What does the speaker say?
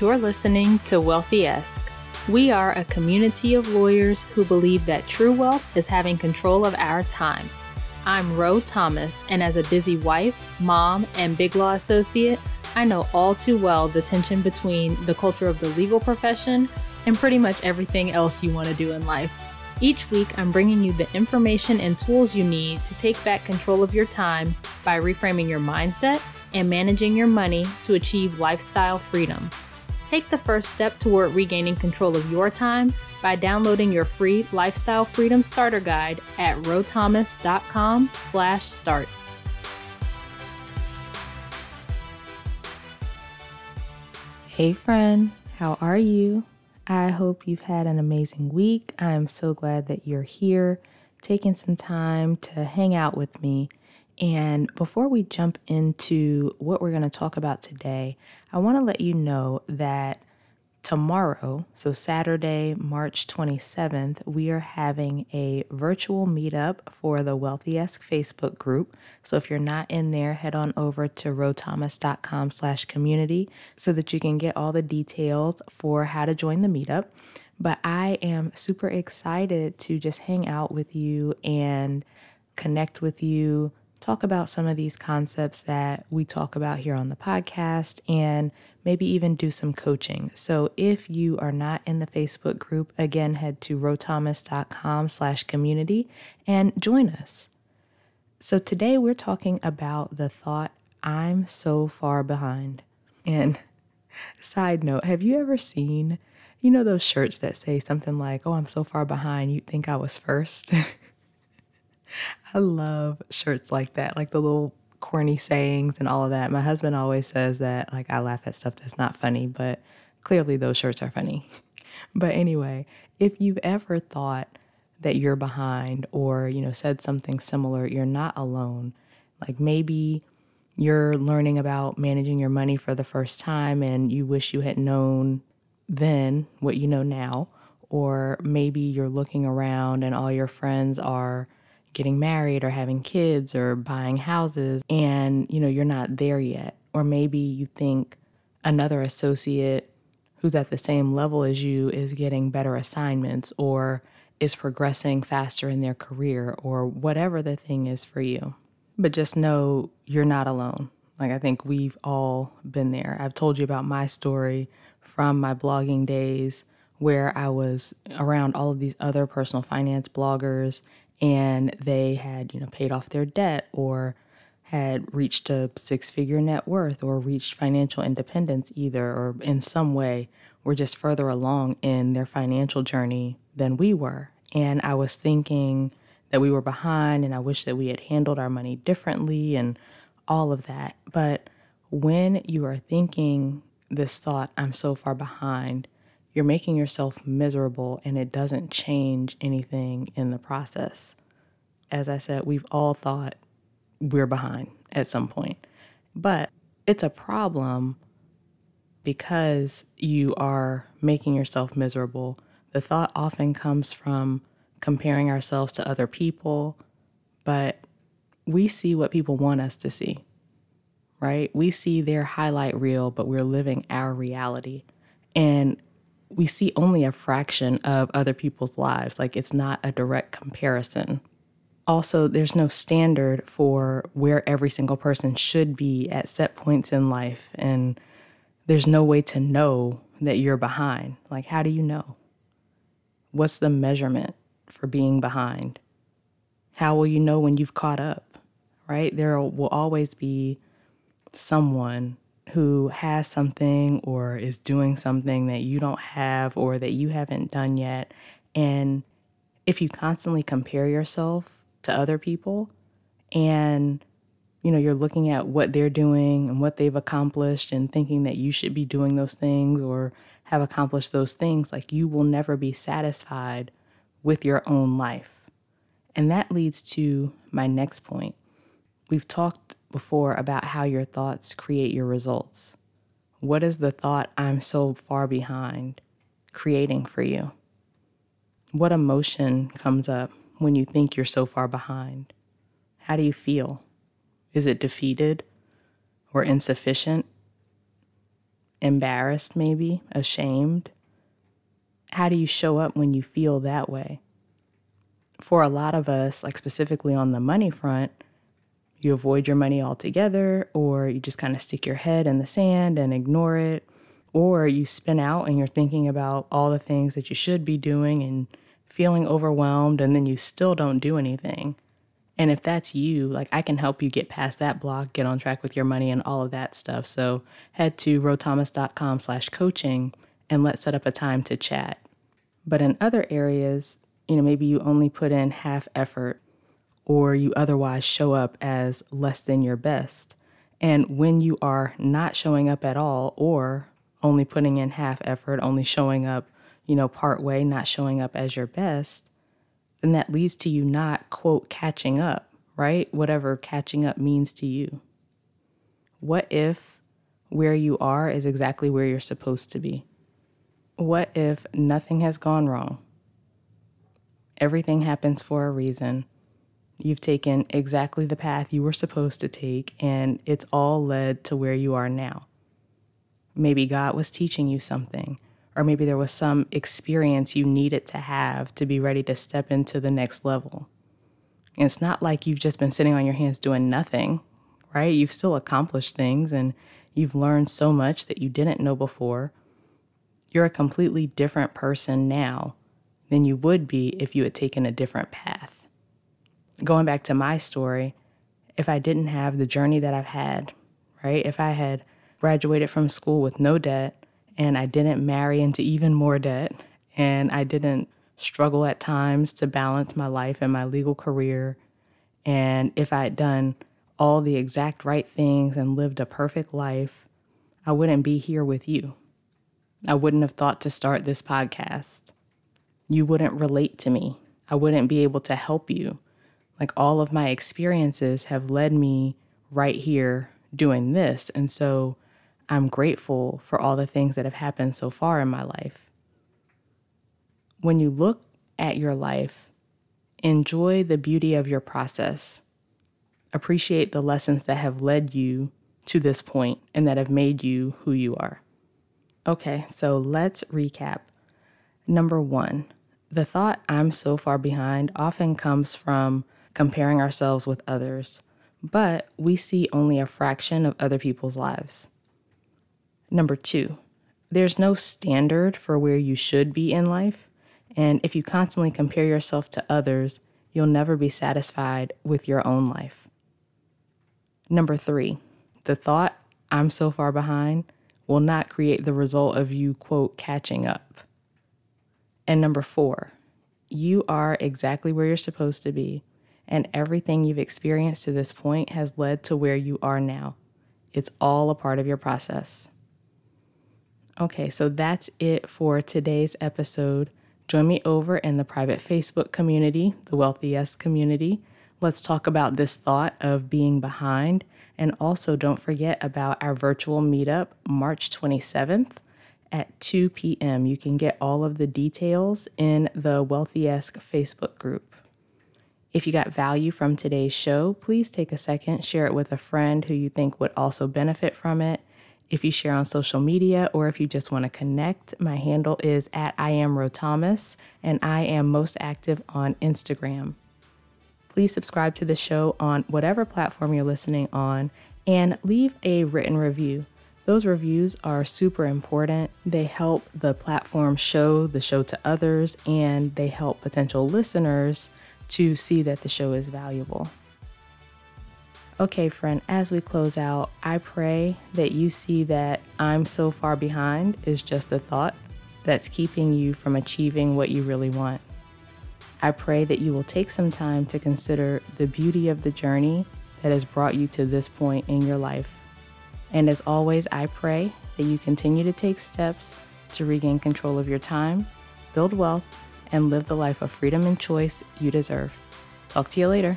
You're listening to Wealthy-esque. We are a community of lawyers who believe that true wealth is having control of our time. I'm Ro Thomas, and as a busy wife, mom, and big law associate, I know all too well the tension between the culture of the legal profession and pretty much everything else you want to do in life. Each week, I'm bringing you the information and tools you need to take back control of your time by reframing your mindset and managing your money to achieve lifestyle freedom. Take the first step toward regaining control of your time by downloading your free Lifestyle Freedom Starter Guide at rothomas.com slash start. Hey friend, how are you? I hope you've had an amazing week. I'm so glad that you're here, taking some time to hang out with me and before we jump into what we're going to talk about today, I want to let you know that tomorrow, so Saturday, March 27th, we are having a virtual meetup for the Wealthy-esque Facebook group. So if you're not in there, head on over to rothomas.com slash community so that you can get all the details for how to join the meetup. But I am super excited to just hang out with you and connect with you talk about some of these concepts that we talk about here on the podcast and maybe even do some coaching. So if you are not in the Facebook group, again, head to rothomas.com slash community and join us. So today we're talking about the thought, I'm so far behind. And side note, have you ever seen, you know, those shirts that say something like, oh, I'm so far behind, you'd think I was first? I love shirts like that, like the little corny sayings and all of that. My husband always says that like I laugh at stuff that's not funny, but clearly those shirts are funny. but anyway, if you've ever thought that you're behind or, you know, said something similar, you're not alone. Like maybe you're learning about managing your money for the first time and you wish you had known then what you know now. Or maybe you're looking around and all your friends are getting married or having kids or buying houses and you know you're not there yet. Or maybe you think another associate who's at the same level as you is getting better assignments or is progressing faster in their career or whatever the thing is for you. But just know you're not alone. Like i think we've all been there. I've told you about my story from my blogging days where I was around all of these other personal finance bloggers and they had, you know, paid off their debt or had reached a six figure net worth or reached financial independence either or in some way were just further along in their financial journey than we were. And I was thinking that we were behind and I wish that we had handled our money differently and all of that. But when you are thinking this thought, I'm so far behind, you're making yourself miserable and it doesn't change anything in the process. As I said, we've all thought we're behind at some point, but it's a problem because you are making yourself miserable. The thought often comes from comparing ourselves to other people, but we see what people want us to see, right? We see their highlight reel, but we're living our reality. And we see only a fraction of other people's lives. Like it's not a direct comparison. Also, there's no standard for where every single person should be at set points in life. And there's no way to know that you're behind. Like, how do you know? What's the measurement for being behind? How will you know when you've caught up? Right? There will always be someone who has something or is doing something that you don't have or that you haven't done yet. And if you constantly compare yourself to other people and you know you're looking at what they're doing and what they've accomplished and thinking that you should be doing those things or have accomplished those things like you will never be satisfied with your own life. And that leads to my next point. We've talked before about how your thoughts create your results. What is the thought, I'm so far behind, creating for you? What emotion comes up when you think you're so far behind? How do you feel? Is it defeated or insufficient? embarrassed, maybe, ashamed? How do you show up when you feel that way? For a lot of us, like specifically on the money front, you avoid your money altogether, or you just kind of stick your head in the sand and ignore it, or you spin out and you're thinking about all the things that you should be doing and feeling overwhelmed, and then you still don't do anything. And if that's you, like I can help you get past that block, get on track with your money and all of that stuff. So head to rothomas.com slash coaching and let's set up a time to chat. But in other areas, you know, maybe you only put in half effort or you otherwise show up as less than your best. And when you are not showing up at all or only putting in half effort, only showing up, you know, part way, not showing up as your best, then that leads to you not, quote, catching up, right? Whatever catching up means to you. What if where you are is exactly where you're supposed to be? What if nothing has gone wrong? Everything happens for a reason. You've taken exactly the path you were supposed to take, and it's all led to where you are now. Maybe God was teaching you something or maybe there was some experience you needed to have to be ready to step into the next level. And it's not like you've just been sitting on your hands doing nothing, right? You've still accomplished things and you've learned so much that you didn't know before. You're a completely different person now than you would be if you had taken a different path. Going back to my story, if I didn't have the journey that I've had, right? If I had graduated from school with no debt, and I didn't marry into even more debt, and I didn't struggle at times to balance my life and my legal career. And if I had done all the exact right things and lived a perfect life, I wouldn't be here with you. I wouldn't have thought to start this podcast. You wouldn't relate to me. I wouldn't be able to help you. Like all of my experiences have led me right here doing this. And so I'm grateful for all the things that have happened so far in my life. When you look at your life, enjoy the beauty of your process. Appreciate the lessons that have led you to this point and that have made you who you are. Okay, so let's recap. Number one, the thought I'm so far behind often comes from comparing ourselves with others, but we see only a fraction of other people's lives. Number two, there's no standard for where you should be in life. And if you constantly compare yourself to others, you'll never be satisfied with your own life. Number three, the thought, I'm so far behind, will not create the result of you, quote, catching up. And number four, you are exactly where you're supposed to be, and everything you've experienced to this point has led to where you are now. It's all a part of your process. Okay, so that's it for today's episode. Join me over in the private Facebook community, the Wealthy-esque community. Let's talk about this thought of being behind. And also, don't forget about our virtual meetup March 27th at 2 p.m. You can get all of the details in the Wealthy Esque Facebook group. If you got value from today's show, please take a second, share it with a friend who you think would also benefit from it if you share on social media or if you just want to connect, my handle is at I am Ro Thomas and I am most active on Instagram. Please subscribe to the show on whatever platform you're listening on and leave a written review. Those reviews are super important. They help the platform show the show to others and they help potential listeners to see that the show is valuable. Okay, friend, as we close out, I pray that you see that I'm so far behind is just a thought that's keeping you from achieving what you really want. I pray that you will take some time to consider the beauty of the journey that has brought you to this point in your life. And as always, I pray that you continue to take steps to regain control of your time, build wealth, and live the life of freedom and choice you deserve. Talk to you later.